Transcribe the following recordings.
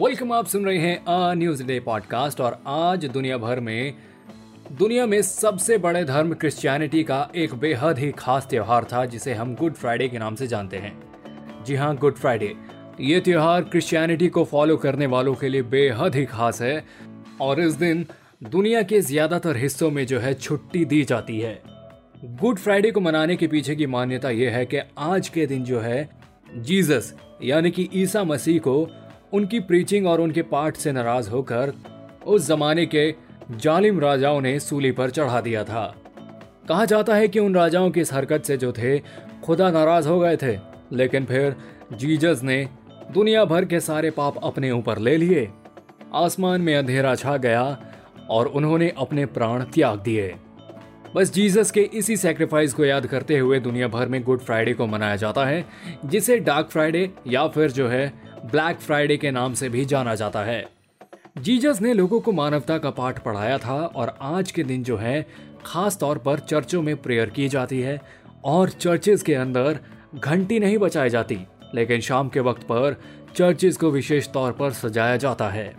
Welcome, आप सुन रहे हैं अ न्यूज़ डे पॉडकास्ट और आज दुनिया भर में, दुनिया में सबसे बड़े धर्म क्रिश्चियनिटी का एक बेहद ही खास त्यौहार था, जिसे हम गुड फ्राइडे के नाम से जानते हैं। जी हाँ गुड फ्राइडे ये त्यौहार क्रिश्चियनिटी को फॉलो करने वालों के लिए बेहद ही खास है और इस दिन दुनिया के ज़्यादातर हिस्सों में जो है छुट्टी दी जाती है। गुड फ्राइडे को मनाने के पीछे की मान्यता यह है कि आज के दिन जो है जीसस यानी कि ईसा मसीह को उनकी प्रीचिंग और उनके पाठ से नाराज़ होकर उस जमाने के जालिम राजाओं ने सूली पर चढ़ा दिया था। कहा जाता है कि उन राजाओं की इस हरकत से जो थे, खुदा नाराज़ हो गए थे। लेकिन फिर जीजस ने दुनिया भर के सारे पाप अपने ऊपर ले लिए। आसमान में अंधेरा छा गया और उन्होंने अपने प्राण त्याग दिए। बस जीसस के इसी सेक्रीफाइस को याद करते हुए दुनिया भर में गुड फ्राइडे को मनाया जाता है, जिसे डार्क फ्राइडे या फिर जो है ब्लैक फ्राइडे के नाम से भी जाना जाता है। जीजस ने लोगों को मानवता का पाठ पढ़ाया था और आज के दिन जो है, खास तौर पर चर्चों में प्रेयर की जाती है और चर्चेज के अंदर घंटी नहीं बचाई जाती, लेकिन शाम के वक्त पर चर्चेज को विशेष तौर पर सजाया जाता है।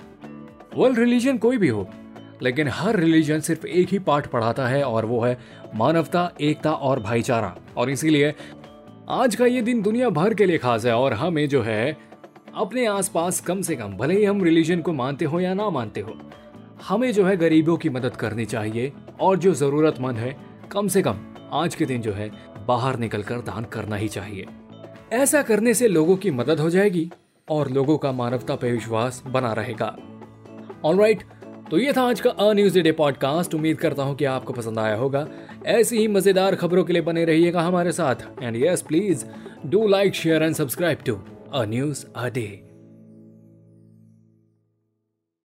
वर्ल्ड रिलीजन कोई भी हो, लेकिन हर रिलीजन सिर्फ़ एक ही पाठ पढ़ाता है और वो है मानवता, एकता और भाईचारा। और इसीलिए आज का ये दिन दुनिया भर के लिए खास है और हमें जो है अपने आसपास कम से कम, भले ही हम रिलीजन को मानते हो या ना मानते हो, हमें जो है गरीबों की मदद करनी चाहिए और जो जरूरतमंद है, कम से कम आज के दिन जो है, बाहर निकलकर दान करना ही चाहिए। ऐसा करने से लोगों की मदद हो जाएगी और लोगों का मानवता पे विश्वास बना रहेगा। ऑलराइट तो ये था आज का अ न्यूज़ डे पॉडकास्ट उम्मीद करता हूँ कि आपको पसंद आया होगा। ऐसी ही मज़ेदार खबरों के लिए बने रहिएगा हमारे साथ। And yes please do like share and subscribe to a news a day